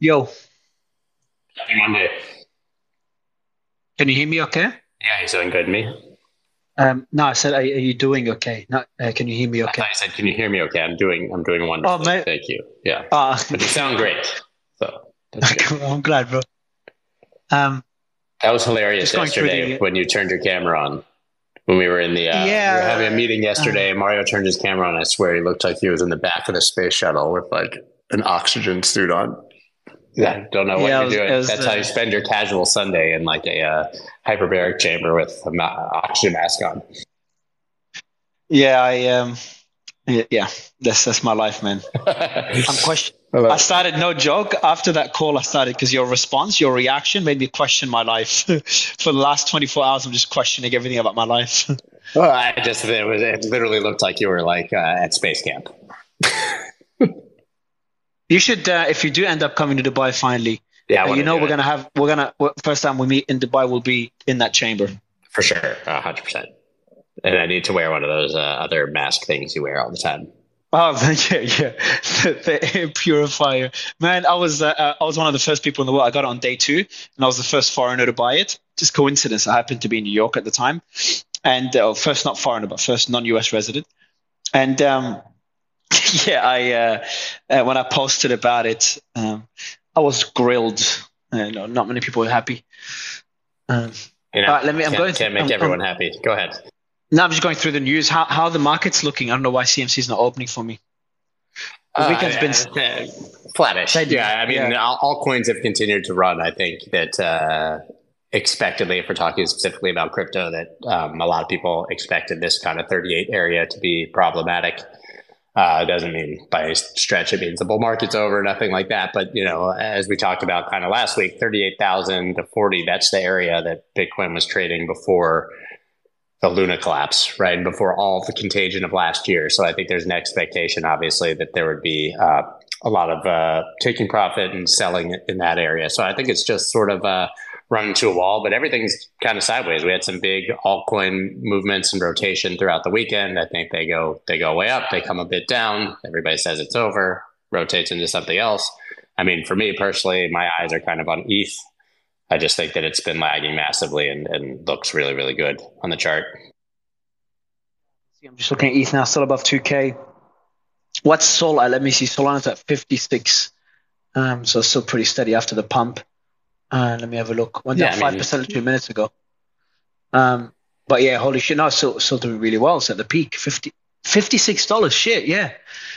Yo, Happy Monday. can you hear me okay? Yeah, he's doing good. Me? Um, no, I said, are, are you doing okay? No, uh, can you hear me okay? thought you said, "Can you hear me? Okay, I'm doing. I'm doing wonderful. Oh, mate. Thank you. Yeah, Uh, but you sound great. So that's. I'm glad, bro. Um, that was hilarious Just going through yesterday the- when you turned your camera on. When we were in the, uh, we Yeah. were having a meeting yesterday, and Mario turned his camera on. I swear, he looked like he was in the back of the space shuttle with like an oxygen suit on. Yeah, don't know what Yeah, you're was- doing. was That's how you spend your casual Sunday in like a uh, hyperbaric chamber with a ma- oxygen mask on. yeah, I um, yeah, yeah, that's that's my life, man. I'm question. I started no joke after that call. I started because your response, your reaction made me question my life. For the last 24 hours, I'm just questioning everything about my life. Well, I just it was it literally looked like you were like uh, at space camp. You should, uh, if you do end up coming to Dubai finally, Yeah, uh, you know we're it. gonna have we're gonna first time we meet in Dubai will be in that chamber. for sure, hundred percent. And I need to wear one of those uh, other mask things you wear all the time. Oh yeah, yeah, the, the air purifier, man. I was uh, uh, I was one of the first people in the world. I got it on day two, and I was the first foreigner to buy it. Just coincidence. I happened to be in New York at the time, and uh, first not foreigner, but first non-US resident. And um, yeah, I uh, uh, when I posted about it, um, I was grilled. Uh, no, not many people were happy. Um, You know, All right, let me- I'm can't, going to- can't make I'm- everyone happy. Go ahead. now I'm just going through the news. How how the market's looking? I don't know why CMC is not opening for me. The Uh, weekend's been uh, flattish. Do. Yeah, I mean, Yeah. all, all coins have continued to run. I think that uh, expectedly, if we're talking specifically about crypto, that um, a lot of people expected this kind of 38 area to be problematic. Uh, it doesn't mean by stretch it means the bull market's over, nothing like that. But you know, as we talked about kind of last week, 38,000 to 40, that's the area that Bitcoin was trading before the Luna collapse, right? Before all the contagion of last year. So I think there's an expectation, obviously, that there would be uh, a lot of uh, taking profit and selling in that area. So I think it's just sort of uh, run into a wall, but everything's kind of sideways. We had some big altcoin movements and rotation throughout the weekend. I think they go they go way up, they come a bit down. Everybody says it's over, rotates into something else. I mean, for me personally, my eyes are kind of on ETH. I just think that it's been lagging massively and, and looks really, really good on the chart. I'm just looking at ETH now, still above 2K. What's Sol at? Let me see. Solana's at 56. Um, so still pretty steady after the pump. Uh, let me have a look. Went down I 5% two minutes ago. Um, but yeah, holy shit. No, it's still, still doing really well. It's at the peak. 50, $56. Shit, yeah.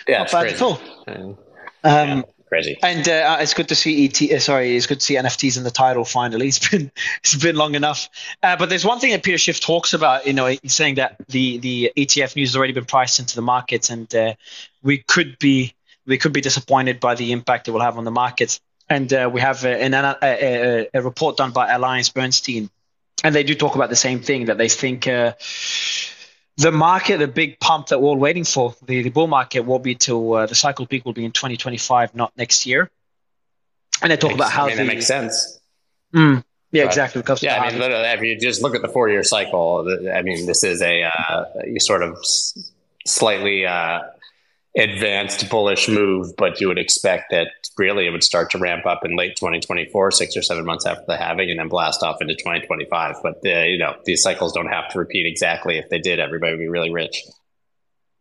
Yeah, Not bad crazy. at all. Um, yeah, crazy. And uh, it's good to see ET. Uh, sorry, it's good to see NFTs in the title finally. It's been it's been long enough. Uh, but there's one thing that Peter Schiff talks about. You know, he's saying that the the ETF news has already been priced into the markets, and uh, we could be we could be disappointed by the impact it will have on the markets. And uh, we have an, a, a, a report done by Alliance Bernstein, and they do talk about the same thing that they think. Uh, the market, the big pump that we're all waiting for, the, the bull market will be till uh, the cycle peak will be in 2025, not next year. And they talk about how I mean, the that makes sense. Mm, yeah, Right. exactly. Because Yeah, I mean, literally, if you just look at the four-year cycle, I mean, this is a uh, you sort of slightly uh, advanced bullish move, but you would expect that really it would start to ramp up in late 2024, six or seven months after the halving, and then blast off into 2025. But uh, you know, these cycles don't have to repeat exactly. If they did, everybody would be really rich.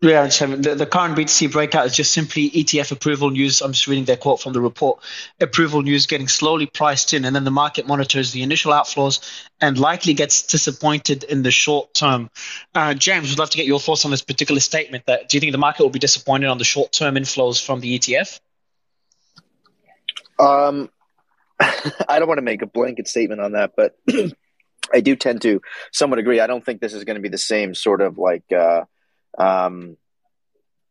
Yeah, the, the current BTC breakout is just simply ETF approval news. I'm just reading their quote from the report. Approval news getting slowly priced in, and then the market monitors the initial outflows and likely gets disappointed in the short term. Uh, James, would love to get your thoughts on this particular statement. That do you think the market will be disappointed on the short term inflows from the ETF? Um, I don't want to make a blanket statement on that, but I do tend to somewhat agree. I don't think this is going to be the same sort of like uh, um,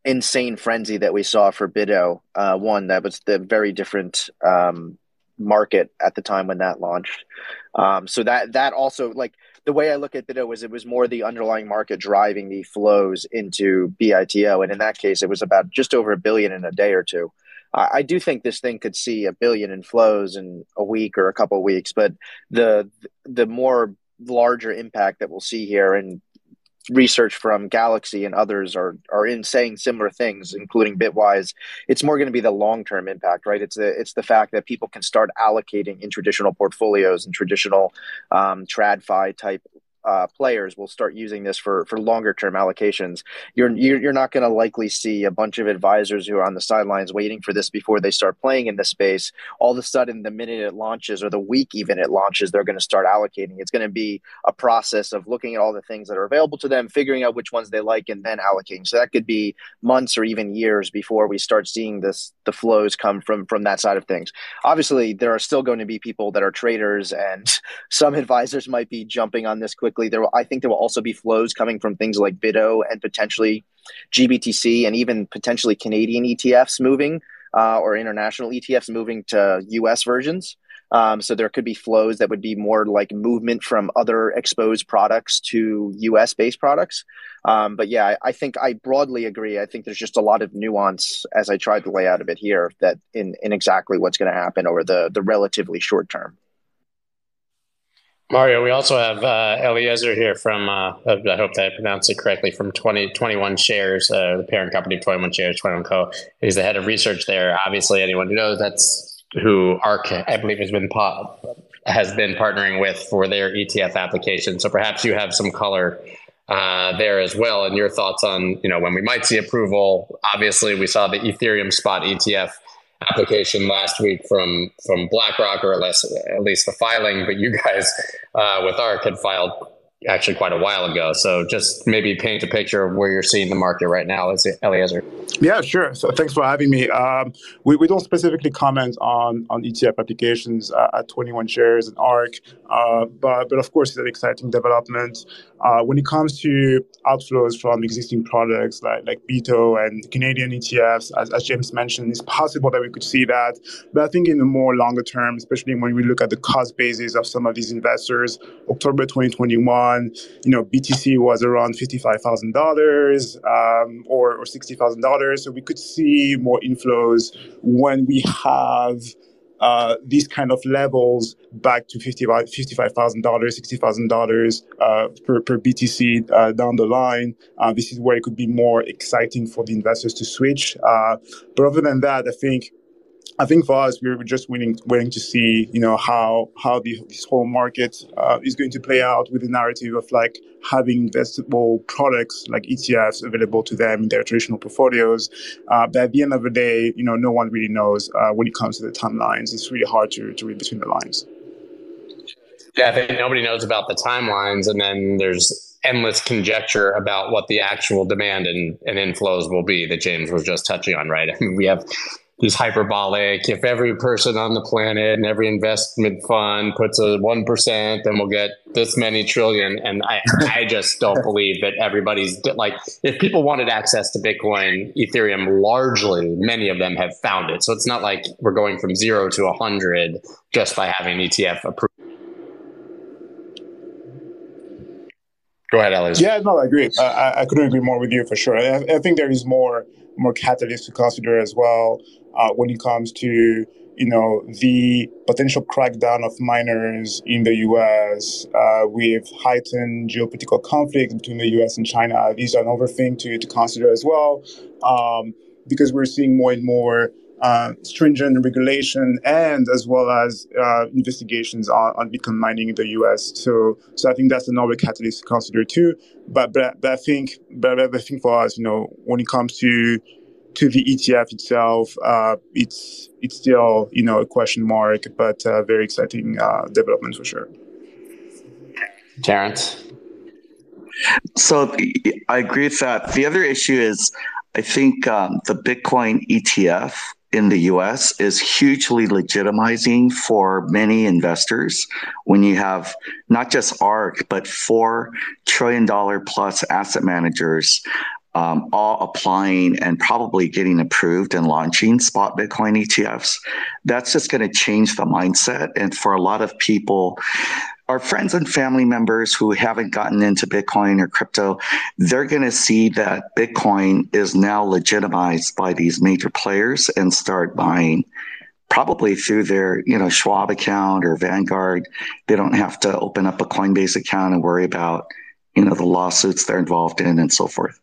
insane frenzy that we saw for BITO. Uh, one that was the very different um, market at the time when that launched. Um, so that that also like the way I look at BITO was it was more the underlying market driving the flows into BITO, and in that case, it was about just over a billion in a day or two. I I do think this thing could see a billion in flows in a week or a couple of weeks, but the the more larger impact that we'll see here, and research from Galaxy and others are are in saying similar things, including Bitwise. It's more going to be the long term impact, right? It's the it's the fact that people can start allocating in traditional portfolios and traditional um, TradFi type uh, players will start using this for for longer term allocations. You're you're, not going to likely see a bunch of advisors who are on the sidelines waiting for this before they start playing in this space. All of a sudden, the minute it launches or the week even it launches, they're going to start allocating. It's going to be a process of looking at all the things that are available to them, figuring out which ones they like, and then allocating. So that could be months or even years before we start seeing this the flows come from from that side of things. Obviously, there are still going to be people that are traders, and some advisors might be jumping on this quickly quickly. There, will, I think there will also be flows coming from things like BITO and potentially GBTC and even potentially Canadian ETFs moving uh, or international ETFs moving to US versions. Um, so there could be flows that would be more like movement from other exposed products to US based products. Um, but yeah, I, I, think I broadly agree. I think there's just a lot of nuance as I tried to lay out a bit here that in, in exactly what's going to happen over the, the relatively short term. Mario, we also have uh, Eliezer here from, uh, I hope that I pronounced it correctly, from 20, 21 Shares, uh, the parent company of 21 Shares, 21 Co. He's the head of research there. Obviously, anyone who knows that's who ARK, I believe, has been has been partnering with for their ETF application. So perhaps you have some color uh, there as well, and your thoughts on you know when we might see approval. Obviously, we saw the Ethereum spot ETF application last week from from BlackRock, or at least at least the filing. But you guys uh, with ARK had filed actually quite a while ago. So just maybe paint a picture of where you're seeing the market right now, Eliezer. Yeah, sure. So thanks for having me. Um, we, we don't specifically comment on on ETF applications uh, at 21 shares and ARK, uh, but but of course it's an exciting development. Uh, when it comes to outflows from existing products like like BITO and Canadian ETFs, as, as James mentioned, it's possible that we could see that. But I think in the more longer term, especially when we look at the cost basis of some of these investors, October 2021 on, you know, BTC was around $55,000 um, or, or $60,000. So we could see more inflows when we have uh, these kind of levels back to $55,000, $60,000 uh, per, per BTC uh, down the line. Uh, this is where it could be more exciting for the investors to switch. Uh, but other than that, I think I think for us, we're just waiting, waiting to see, you know, how how the, this whole market uh, is going to play out with the narrative of like having investable products like ETFs available to them in their traditional portfolios. Uh, but at the end of the day, you know, no one really knows uh, when it comes to the timelines. It's really hard to, to read between the lines. Yeah, I think nobody knows about the timelines, and then there's endless conjecture about what the actual demand and, and inflows will be that James was just touching on, right? I mean, we have these hyperbolic. If every person on the planet and every investment fund puts a one percent, then we'll get this many trillion. And I, I just don't believe that everybody's like. If people wanted access to Bitcoin, Ethereum, largely many of them have found it. So it's not like we're going from zero to a hundred just by having ETF approved. Go ahead, Alex. Yeah, no, I agree. I, I couldn't agree more with you for sure. I, I think there is more more catalysts to consider as well uh, when it comes to you know the potential crackdown of miners in the U.S. Uh, with heightened geopolitical conflict between the U.S. and China. These are another thing to to consider as well, um, because we're seeing more and more. Uh, stringent regulation and as well as uh, investigations on, on Bitcoin mining in the U.S. So, so I think that's another catalyst to consider too. But, but, but I think, but I think for us, you know, when it comes to to the ETF itself, uh, it's it's still you know a question mark, but uh, very exciting uh, development for sure. Terrence. So I agree with that. The other issue is, I think um, the Bitcoin ETF in the US is hugely legitimizing for many investors when you have not just ARK, but four trillion dollar plus asset managers um, all applying and probably getting approved and launching spot Bitcoin ETFs. That's just going to change the mindset. And for a lot of people, our friends and family members who haven't gotten into Bitcoin or crypto, they're going to see that Bitcoin is now legitimized by these major players and start buying probably through their, you know, Schwab account or Vanguard. They don't have to open up a Coinbase account and worry about you know the lawsuits they're involved in and so forth.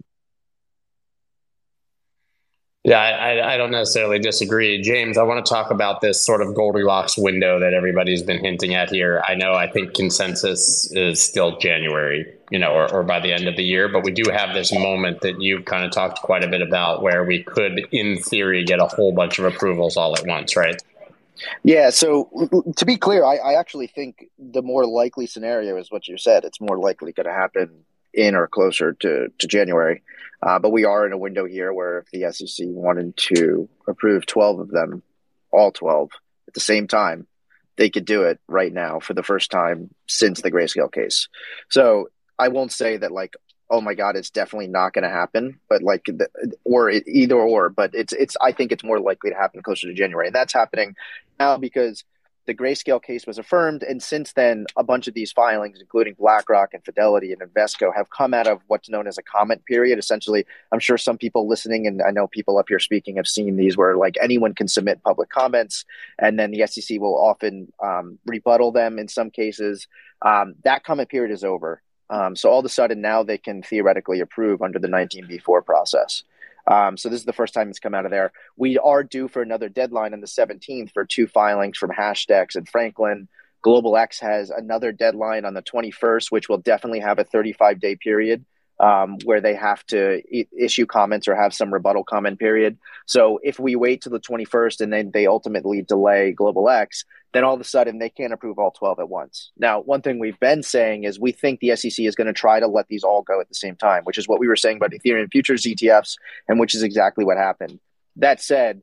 Yeah, I, I, don't necessarily disagree. James, I want to talk about this sort of Goldilocks window that everybody's been hinting at here. I know I think consensus is still January, you know, or, or by the end of the year, but we do have this moment that you've kind of talked quite a bit about where we could, in theory, get a whole bunch of approvals all at once, right? Yeah, so to be clear, I, I actually think the more likely scenario is what you said. It's more likely going to happen in or closer to, to January. Uh, but we are in a window here where if the SEC wanted to approve 12 of them, all 12 at the same time, they could do it right now for the first time since the grayscale case. So I won't say that like, oh my God, it's definitely not going to happen, but like, or it, either or, but it's, it's, I think it's more likely to happen closer to January. And that's happening now because the grayscale case was affirmed. And since then, a bunch of these filings, including BlackRock and Fidelity and Invesco, have come out of what's known as a comment period. Essentially, I'm sure some people listening, and I know people up here speaking, have seen these where like anyone can submit public comments, and then the SEC will often um, rebuttal them in some cases. Um, that comment period is over. Um, so all of a sudden now they can theoretically approve under the 19b4 process. Um, so this is the first time it's come out of there. We are due for another deadline on the 17th for two filings from Hashdex and Franklin. Global X has another deadline on the 21st, which will definitely have a 35 day period um, where they have to I- issue comments or have some rebuttal comment period. So if we wait to the 21st and then they ultimately delay Global X, then all of a sudden they can't approve all 12 at once. Now, one thing we've been saying is we think the SEC is going to try to let these all go at the same time, which is what we were saying about Ethereum futures ETFs, and which is exactly what happened. That said,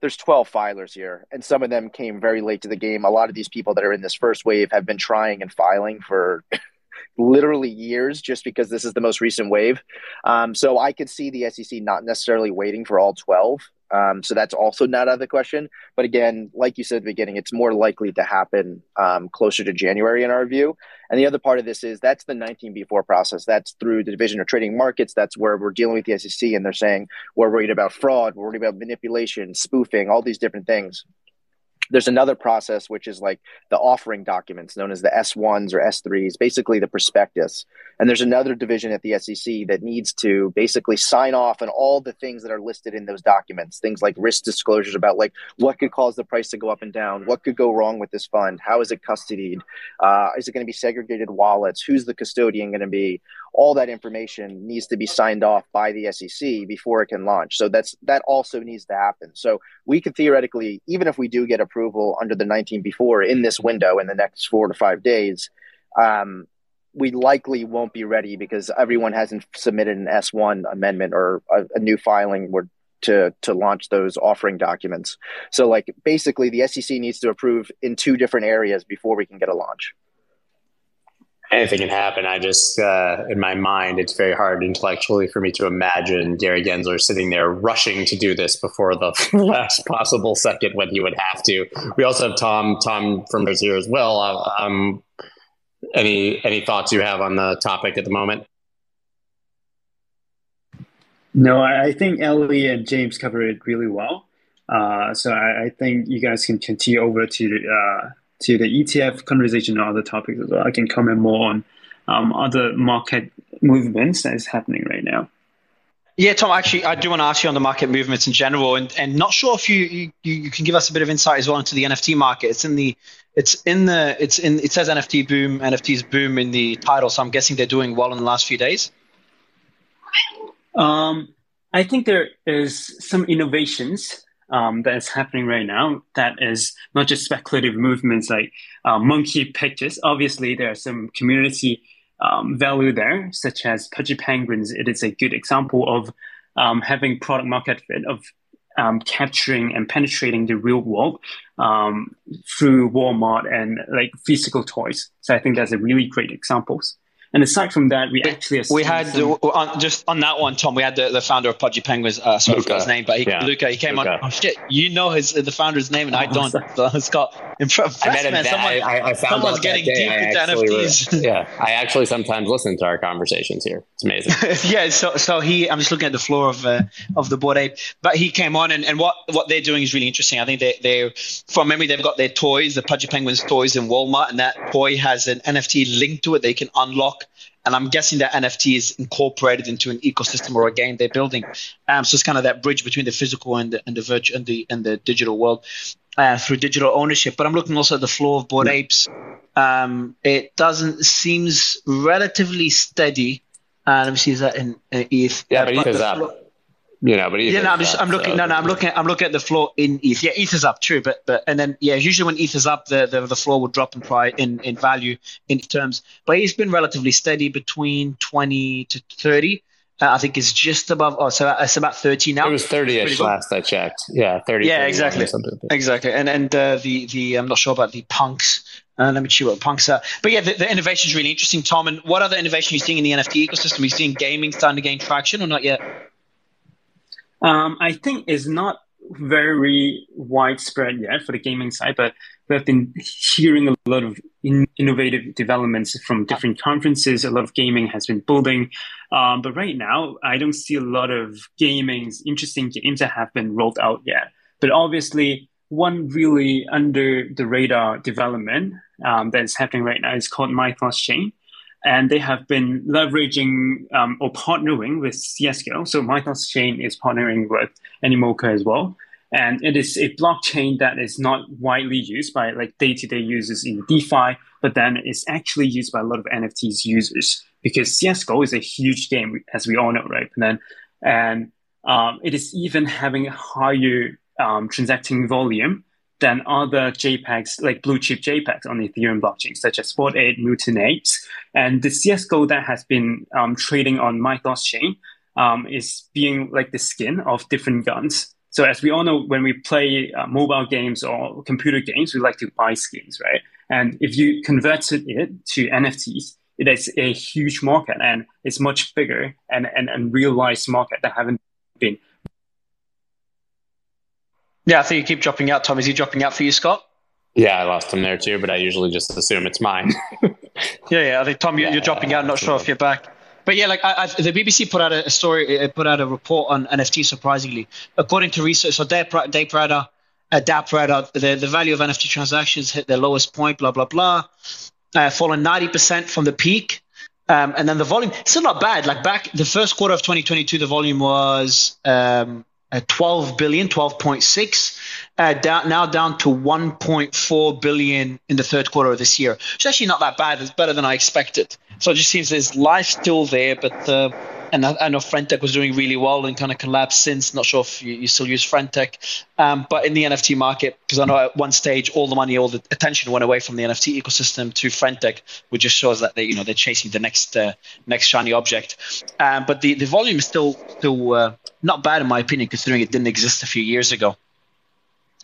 there's 12 filers here, and some of them came very late to the game. A lot of these people that are in this first wave have been trying and filing for literally years just because this is the most recent wave. Um, so I could see the SEC not necessarily waiting for all 12. Um, so that's also not out of the question. But again, like you said at the beginning, it's more likely to happen um, closer to January in our view. And the other part of this is that's the 19B4 process. That's through the Division of Trading Markets. That's where we're dealing with the SEC and they're saying we're worried about fraud, we're worried about manipulation, spoofing, all these different things. There's another process which is like the offering documents known as the S1s or S3s, basically the prospectus. And there's another division at the SEC that needs to basically sign off on all the things that are listed in those documents, things like risk disclosures about like what could cause the price to go up and down, what could go wrong with this fund, how is it custodied, uh, is it going to be segregated wallets, who's the custodian going to be, all that information needs to be signed off by the SEC before it can launch. So that's that also needs to happen. So we could theoretically, even if we do get approval under the 19B4 in this window in the next four to five days, um, we likely won't be ready because everyone hasn't submitted an S1 amendment or a, a new filing where to to launch those offering documents. So like basically the SEC needs to approve in two different areas before we can get a launch anything can happen. I just, uh, in my mind, it's very hard intellectually for me to imagine Gary Gensler sitting there rushing to do this before the last possible second when he would have to. We also have Tom, Tom from here as well. Uh, um, any any thoughts you have on the topic at the moment? No, I think Ellie and James covered it really well. Uh, so I, I, think you guys can continue over to uh, to the ETF conversation on other topics as well. I can comment more on um, other market movements that is happening right now. Yeah, Tom. Actually, I do want to ask you on the market movements in general, and, and not sure if you, you you can give us a bit of insight as well into the NFT market. It's in the it's in the it's in it says NFT boom, NFTs boom in the title, so I'm guessing they're doing well in the last few days. Um, I think there is some innovations um, that is happening right now that is not just speculative movements like uh, monkey pictures. Obviously, there are some community um, value there, such as Pudgy Penguins. It is a good example of um, having product market fit of um, capturing and penetrating the real world um, through Walmart and like physical toys. So I think that's a really great examples. And aside from that, we actually we had some... on, just on that one, Tom. We had the, the founder of Pudgy Penguins. Uh, sorry, Luca. his name, but he, yeah. Luca. He came Luca. on. Oh shit, you know his the founder's name, and I don't. So Scott, impressed, I met him. Man. Someone, I, I, I found someone's getting deep into NFTs. yeah, I actually sometimes listen to our conversations here. It's amazing. yeah, so so he. I'm just looking at the floor of uh, of the Bored Ape, but he came on, and, and what what they're doing is really interesting. I think they they from memory they've got their toys, the Pudgy Penguins toys in Walmart, and that toy has an NFT linked to it. They can unlock block. And I'm guessing that NFT is incorporated into an ecosystem or a game they're building. Um, so it's kind of that bridge between the physical and the and the virtual and the and the digital world uh, through digital ownership. But I'm looking also at the floor of Bored Apes. Um, it doesn't seems relatively steady. Uh, let me see, is that in uh, ETH? Yeah, but ETH is up. Floor, you know, but yeah, no, I'm just I'm looking. So. No, no, I'm looking. At, I'm looking at the floor in ETH. Yeah, ETH is up, true, but but and then yeah, usually when ETH is up, the the, the floor would drop in price in in value in terms. But it's been relatively steady between 20 to 30. Uh, I think it's just above. Oh, so it's about 30 now. It was 30ish last I checked. Yeah, 30. Yeah, exactly. Exactly. And and uh, the the I'm not sure about the punks. Uh, let me see what punks are. But yeah, the, the innovation is really interesting, Tom. And what other innovation are you seeing in the NFT ecosystem? Are you seeing gaming starting to gain traction or not yet? Um, I think it's not very widespread yet for the gaming side, but we've been hearing a lot of in- innovative developments from different conferences. A lot of gaming has been building, um, but right now I don't see a lot of gaming interesting games that have been rolled out yet. But obviously, one really under the radar development um, that's happening right now is called Mythos Chain and they have been leveraging um, or partnering with CSGO. So Mythos Chain is partnering with Animoca as well. And it is a blockchain that is not widely used by like day-to-day users in DeFi, but then it's actually used by a lot of NFTs users because CSGO is a huge game, as we all know, right? And then, and um, it is even having higher um, transacting volume than other JPEGs, like blue chip JPEGs on the Ethereum blockchain, such as Bored Ape, Mutant Ape. And the CSGO that has been um, trading on Mythos chain um, is being like the skin of different guns. So as we all know, when we play uh, mobile games or computer games, we like to buy skins, right? And if you converted it to NFTs, it is a huge market and it's much bigger and, and, and realized market that haven't been yeah, I think you keep dropping out, Tom. Is he dropping out for you, Scott? Yeah, I lost him there too, but I usually just assume it's mine. yeah, yeah. I think Tom, you're, yeah, you're dropping out. I'm not sure if you're back. But yeah, like I, I, the BBC put out a story, it put out a report on NFT. Surprisingly, according to research, so Day Day Prada, uh, Prada, the the value of NFT transactions hit their lowest point. Blah blah blah, uh, fallen 90% from the peak. Um, and then the volume still not bad. Like back the first quarter of 2022, the volume was um, uh, 12 billion, 12.6, uh, down, now down to 1.4 billion in the third quarter of this year. It's actually not that bad. It's better than I expected. So it just seems there's life still there, but uh, and I, I, know Friendtech was doing really well and kind of collapsed since. Not sure if you, you still use Friendtech, um, but in the NFT market, because I know at one stage all the money, all the attention went away from the NFT ecosystem to Friendtech, which just shows that they, you know, they're chasing the next uh, next shiny object. Um, but the, the volume is still still uh, not bad in my opinion, considering it didn't exist a few years ago.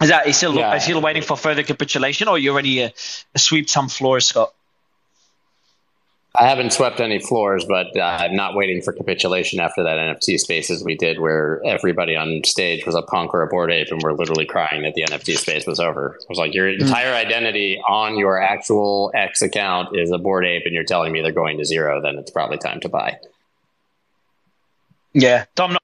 Is that is still yeah. is still waiting for further capitulation, or you already uh, sweep some floors, Scott? I haven't swept any floors, but uh, I'm not waiting for capitulation after that NFT spaces we did, where everybody on stage was a punk or a Bored Ape, and we're literally crying that the NFT space was over. It was like your hmm. entire identity on your actual X account is a Bored Ape, and you're telling me they're going to zero. Then it's probably time to buy. Yeah, Tom.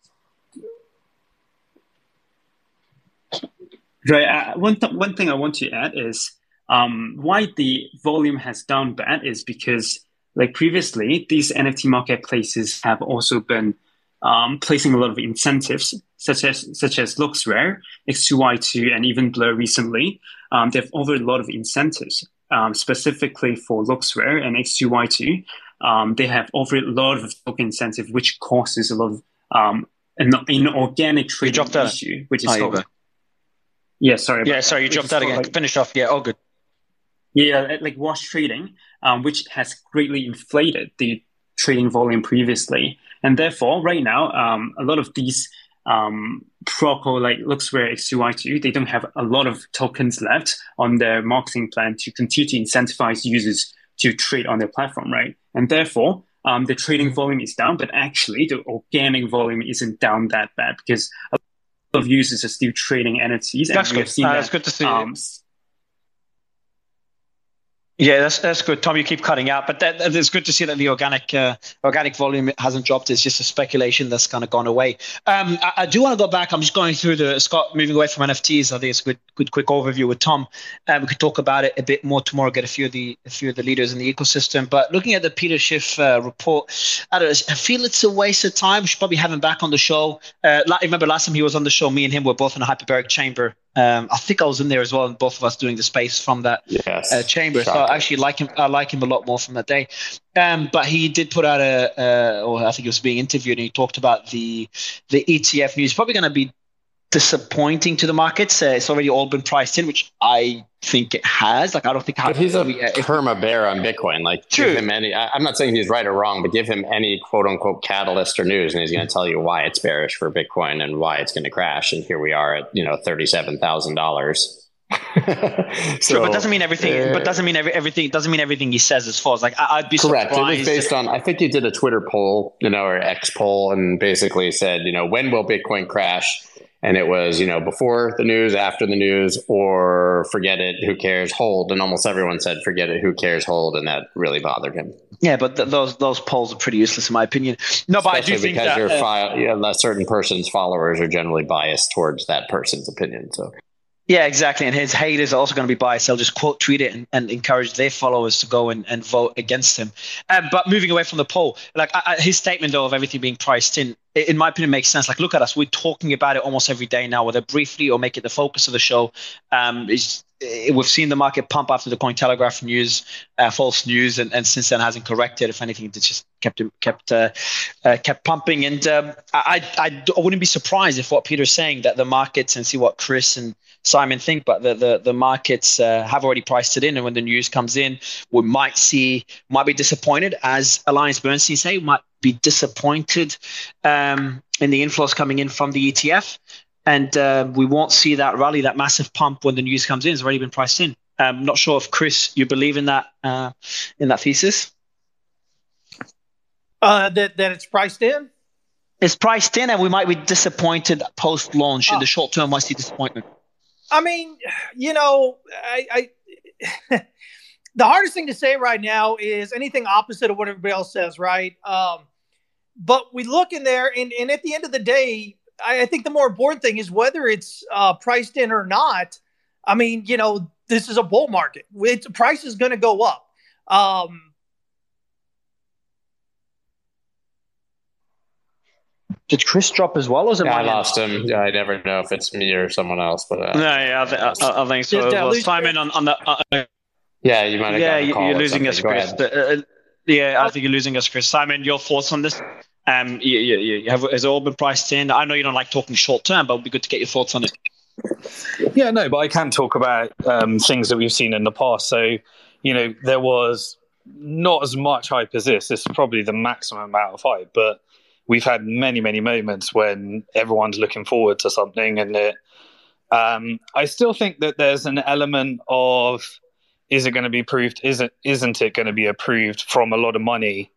Right. Uh, one th- one thing I want to add is um, why the volume has down bad is because like previously, these NFT marketplaces have also been um, placing a lot of incentives, such as such as LooksRare, X2Y2, and even Blur recently. Um, they've offered a lot of incentives, um, specifically for LooksRare and X2Y2. Um, they have offered a lot of token incentive, which causes a lot of um, an inorganic trading issue, which is oh, called. Yeah, sorry. Yeah, sorry, you dropped out again. Like, Finish off. Yeah, all good. Yeah, like wash trading, um, which has greatly inflated the trading volume previously. And therefore, right now, um, a lot of these um, Proco, like LooksRare X2Y2, they don't have a lot of tokens left on their marketing plan to continue to incentivize users to trade on their platform, right? And therefore, um, the trading volume is down, but actually the organic volume isn't down that bad because a lot of users are still trading NFTs. That's good. Uh, that, that's good to see. Um, Yeah, that's that's good, Tom. You keep cutting out, but that, that it's good to see that the organic uh, organic volume hasn't dropped. It's just a speculation that's kind of gone away. Um, I, I, do want to go back. I'm just going through the Scott moving away from NFTs. I think it's a good good quick overview with Tom. Um, we could talk about it a bit more tomorrow. Get a few of the a few of the leaders in the ecosystem. But looking at the Peter Schiff uh, report, I don't know. I feel it's a waste of time. We should probably have him back on the show. Uh, remember last time he was on the show, me and him were both in a hyperbaric chamber um, I think I was in there as well, and both of us doing the space from that yes, uh, chamber. Shocking. So I actually like him. I like him a lot more from that day. Um, but he did put out a, uh, or I think he was being interviewed, and he talked about the the ETF news. Probably going to be disappointing to the markets. Uh, it's already all been priced in, which I think it has. Like I don't think. But he's a we, uh, perma bear on Bitcoin. Like true. give him any. I, am not saying he's right or wrong, but give him any quote unquote catalyst or news, and he's going to tell you why it's bearish for Bitcoin and why it's going to crash. And here we are at you know thirty seven thousand dollars. so, but doesn't mean everything. Uh, but doesn't mean every, everything. Doesn't mean everything he says is false. Like I, would be correct. Surprised. It was based on. I think he did a Twitter poll, you know, or X poll, and basically said, you know, when will Bitcoin crash? And it was you know before the news after the news or forget it who cares hold and almost everyone said forget it who cares hold and that really bothered him yeah but th- those those polls are pretty useless in my opinion no but i do think because that, your uh, file yeah, a certain person's followers are generally biased towards that person's opinion so yeah, exactly. And his haters are also going to be biased. They'll just quote tweet it and, and encourage their followers to go and, and vote against him. Um, but moving away from the poll, like I, I, his statement though of everything being priced in, in my opinion, makes sense. Like, look at us. We're talking about it almost every day now, whether briefly or make it the focus of the show. Um, we've seen the market pump after the Cointelegraph news, uh, false news, and, and since then hasn't corrected. If anything, it's just kept kept uh, uh, kept pumping. And um, I, I, I wouldn't be surprised if what Peter's saying that the markets and see what Chris and Simon think, but the the, the markets uh, have already priced it in, and when the news comes in, we might see might be disappointed, as Alliance Bernstein say, might be disappointed um, in the inflows coming in from the ETF and uh, we won't see that rally, that massive pump when the news comes in. It's already been priced in. I'm um, not sure if Chris, you believe in that uh, in that thesis. Uh, that that it's priced in. It's priced in, and we might be disappointed post launch. In the oh. short term, might see disappointment. I mean, you know, I, I the hardest thing to say right now is anything opposite of what everybody else says, right? Um, but we look in there, and, and at the end of the day, I, I think the more important thing is whether it's uh, priced in or not. I mean, you know, this is a bull market. It's, price is going to go up. Um, Did Chris drop as well? Or yeah, I lost him. Yeah, I never know if it's me or someone else, but uh, no, yeah, I, th- I, I think so. Well, Simon on, on the. Uh, yeah, you might. Have yeah, you're losing us, Chris. Uh, uh, yeah, I think you're losing us, Chris. Simon, your thoughts on this? Um, you, you, you have, has it all been priced in? I know you don't like talking short term, but it'd be good to get your thoughts on it. Yeah, no, but I can talk about um, things that we've seen in the past. So, you know, there was not as much hype as this. This is probably the maximum amount of hype, but we've had many, many moments when everyone's looking forward to something, and it, um, I still think that there's an element of is it going to be approved? Isn't isn't it going to be approved from a lot of money?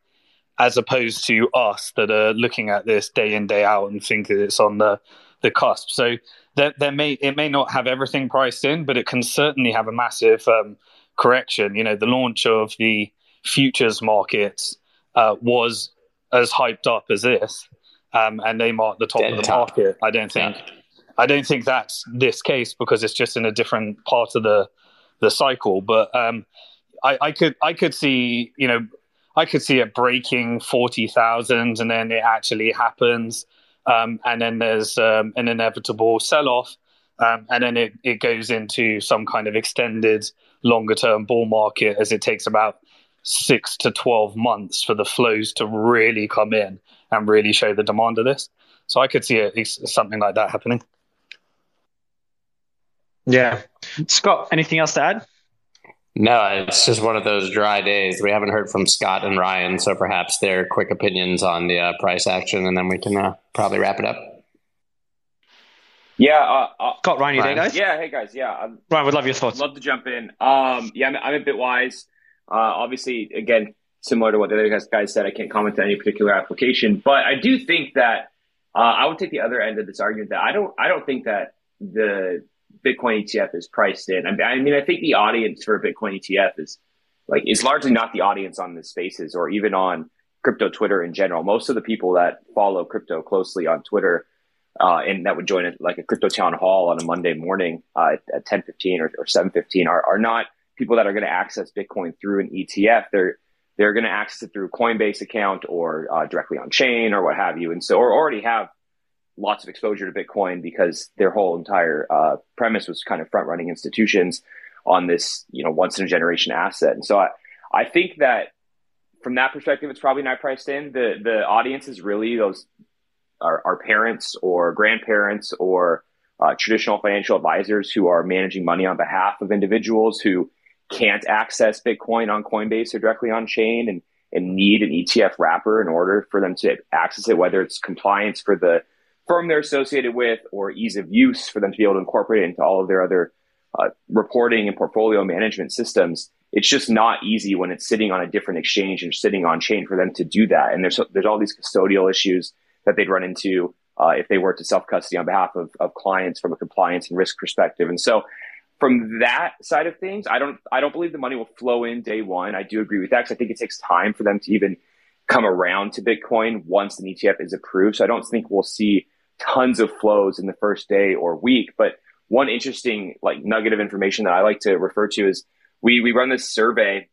As opposed to us that are looking at this day in day out and think that it's on the the cusp. So there, there may it may not have everything priced in, but it can certainly have a massive um, correction. You know, the launch of the futures markets uh, was as hyped up as this, um, and they marked the top Dead of the top. market. I don't think. Yeah. I don't think that's this case because it's just in a different part of the the cycle. But um, I, I could I could see you know I could see it breaking 40,000 and then it actually happens. Um, and then there's um, an inevitable sell off. Um, and then it, it goes into some kind of extended longer term bull market as it takes about six to 12 months for the flows to really come in and really show the demand of this. So I could see it, something like that happening. Yeah. Scott, anything else to add? No, it's just one of those dry days. We haven't heard from Scott and Ryan, so perhaps their quick opinions on the uh, price action, and then we can uh, probably wrap it up. Yeah, uh, uh Scott, Ryan, you there, guys? Yeah, hey guys, yeah. I'm, Ryan, would love your thoughts. Love to jump in. Um, yeah, I'm, I'm a Bitwise. Uh, obviously, again, similar to what the other guys, guys said, I can't comment on any particular application, but I do think that uh, I would take the other end of this argument that I don't, I don't think that the Bitcoin ETF is priced in. I mean, I think the audience for a Bitcoin ETF is like is largely not the audience on the spaces or even on crypto Twitter in general. Most of the people that follow crypto closely on Twitter uh, and that would join a, like a crypto town hall on a Monday morning uh, at 10:15 or, or 7:15 are, are not people that are going to access Bitcoin through an ETF. They're they're going to access it through Coinbase account or uh, directly on chain or what have you, and so or already have lots of exposure to Bitcoin because their whole entire uh, premise was kind of front running institutions on this you know once in a generation asset. And so I I think that from that perspective, it's probably not priced in. The the audience is really those our, our parents or grandparents or uh, traditional financial advisors who are managing money on behalf of individuals who can't access Bitcoin on Coinbase or directly on chain and, and need an ETF wrapper in order for them to access it, whether it's compliance for the firm they're associated with or ease of use for them to be able to incorporate it into all of their other uh, reporting and portfolio management systems. It's just not easy when it's sitting on a different exchange and sitting on chain for them to do that. And there's there's all these custodial issues that they'd run into uh, if they were to self custody on behalf of, of clients from a compliance and risk perspective. And so, from that side of things, I don't I don't believe the money will flow in day one. I do agree with that because I think it takes time for them to even come around to Bitcoin once an ETF is approved. So I don't think we'll see tons of flows in the first day or week. But one interesting like nugget of information that I like to refer to is we we run this survey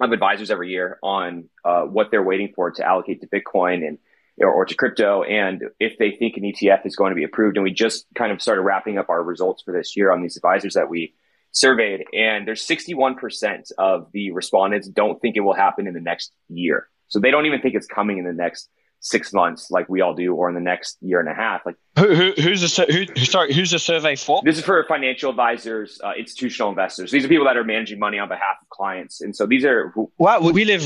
of advisors every year on uh, what they're waiting for to allocate to Bitcoin and or, or to crypto and if they think an ETF is going to be approved. And we just kind of started wrapping up our results for this year on these advisors that we surveyed. And there's 61% of the respondents don't think it will happen in the next year. So they don't even think it's coming in the next six months like we all do or in the next year and a half like who, who who's the who, sorry who's the survey for? This is for financial advisors uh, institutional investors. These are people that are managing money on behalf of clients. And so these are who, wow we live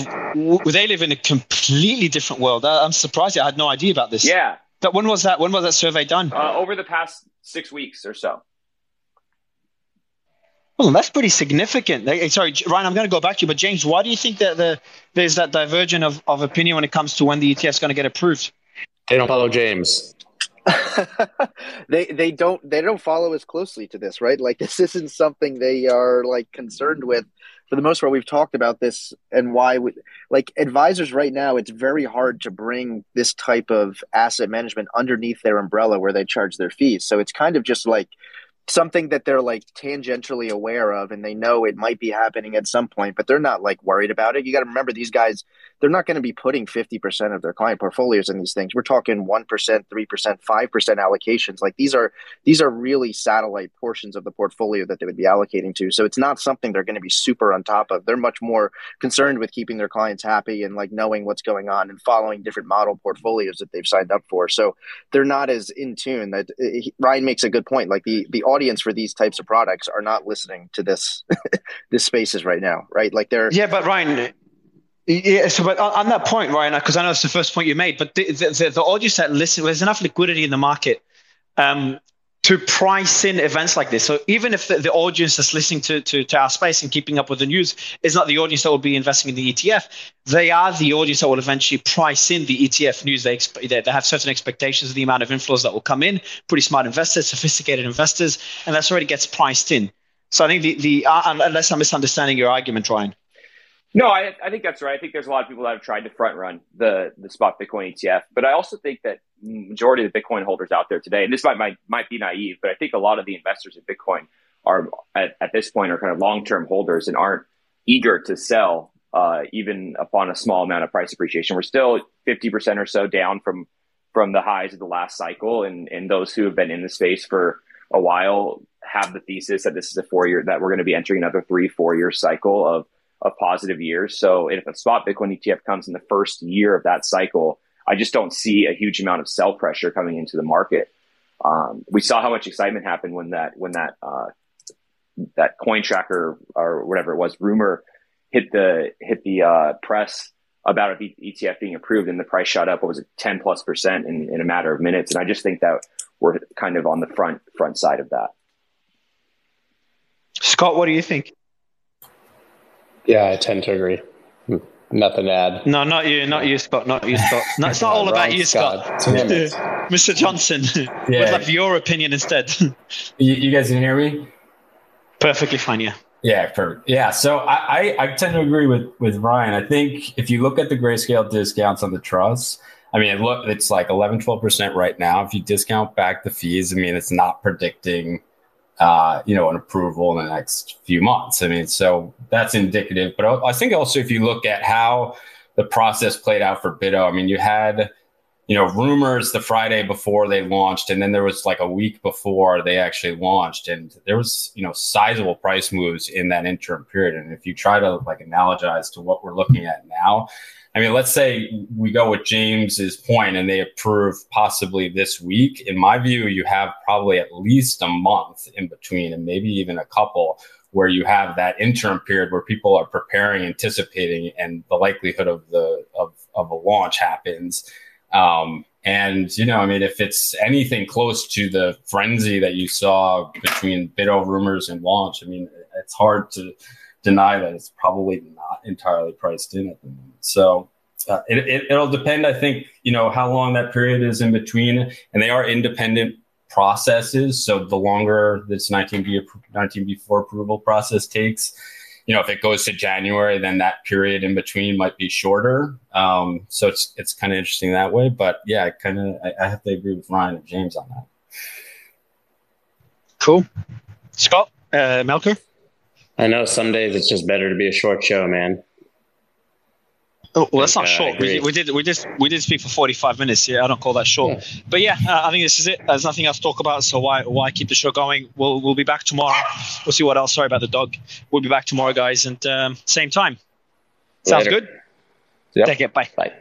they live in a completely different world. I'm surprised. I had no idea about this. Yeah. That when was that when was that survey done? Uh, over the past six weeks or so well, that's pretty significant. Eh, sorry, Ryan, I'm going to go back to you, but James, why do you think that the, there's that divergence of, of opinion when it comes to when the ETF is going to get approved? They don't follow James. they they don't they don't follow as closely to this, right? Like this isn't something they are like concerned with. For the most part, we've talked about this and why, we, like advisors right now, it's very hard to bring this type of asset management underneath their umbrella where they charge their fees. So it's kind of just like something that they're like tangentially aware of and they know it might be happening at some point but they're not like worried about it. You got to remember these guys they're not going to be putting 50% of their client portfolios in these things. We're talking 1% 3% 5% allocations. Like these are these are really satellite portions of the portfolio that they would be allocating to. So it's not something they're going to be super on top of. They're much more concerned with keeping their clients happy and like knowing what's going on and following different model portfolios that they've signed up for. So they're not as in tune. That uh, Ryan makes a good point. Like the the audience for these types of products are not listening to this this spaces right now, right? Like they're yeah, but Ryan. Yeah, so but on that point, Ryan, because I know it's the first point you made, but the, the, the audience that listen, there's enough liquidity in the market um, to price in events like this. So even if the, the audience that's listening to, to, to, our space and keeping up with the news is not the audience that will be investing in the ETF, they are the audience that will eventually price in the ETF news. They, they, they have certain expectations of the amount of inflows that will come in, pretty smart investors, sophisticated investors, and that's already gets priced in. So I think the, the uh, unless I'm misunderstanding your argument, Ryan. No, I, I think that's right. I think there's a lot of people that have tried to front run the the spot Bitcoin ETF, but I also think that majority of the Bitcoin holders out there today, and this might might might be naive, but I think a lot of the investors in Bitcoin are at, at this point are kind of long term holders and aren't eager to sell uh, even upon a small amount of price appreciation. We're still 50% or so down from from the highs of the last cycle, and and those who have been in the space for a while have the thesis that this is a four year that we're going to be entering another three four year cycle of of positive years. So if a spot Bitcoin ETF comes in the first year of that cycle, I just don't see a huge amount of sell pressure coming into the market. Um, we saw how much excitement happened when that when that uh, that coin tracker or whatever it was rumor hit the hit the uh, press about a ETF being approved, and the price shot up. What was it, ten plus percent in, in a matter of minutes? And I just think that we're kind of on the front front side of that. Scott, what do you think? Yeah, I tend to agree. Nothing to add. No, not you, not you, Scott, not you, Scott. No, it's not all about you, Scott. Mr. Johnson, yeah. would like your opinion instead. you, you guys can hear me? Perfectly fine, yeah. Yeah, perfect. Yeah, so I, I, I tend to agree with with Ryan. I think if you look at the grayscale discounts on the trust, I mean, look, it's like 11, 12% right now. If you discount back the fees, I mean, it's not predicting, uh, you know, an approval in the next few months. I mean, so that's indicative. But I think also if you look at how the process played out for BITO, I mean, you had – you know, rumors the Friday before they launched, and then there was like a week before they actually launched, and there was you know sizable price moves in that interim period. And if you try to like analogize to what we're looking at now, I mean, let's say we go with James's point and they approve possibly this week. In my view, you have probably at least a month in between, and maybe even a couple where you have that interim period where people are preparing, anticipating, and the likelihood of the of, of a launch happens um, and, you know, I mean, if it's anything close to the frenzy that you saw between BITO rumors and launch, I mean, it's hard to deny that it's probably not entirely priced in at the moment. So uh, it, it, will depend, I think, you know, how long that period is in between. And they are independent processes. So the longer this 19B, 19B4 approval process takes, you know, if it goes to January, then that period in between might be shorter. Um, so it's it's kind of interesting that way. But yeah, I kind of I, I, have to agree with Ryan and James on that. Cool, Scott uh, Melker. I know some days it's just better to be a short show, man. Oh, well, that's not uh, short. We, we, did we did we did speak for forty five minutes. Yeah, I don't call that short. Yeah. But yeah, uh, I think this is it. There's nothing else to talk about, so why why keep the show going? We'll we'll be back tomorrow. We'll see what else. Sorry about the dog. We'll be back tomorrow, guys, and um, same time. Sounds Later. good. Yep. Take it. Bye. Bye.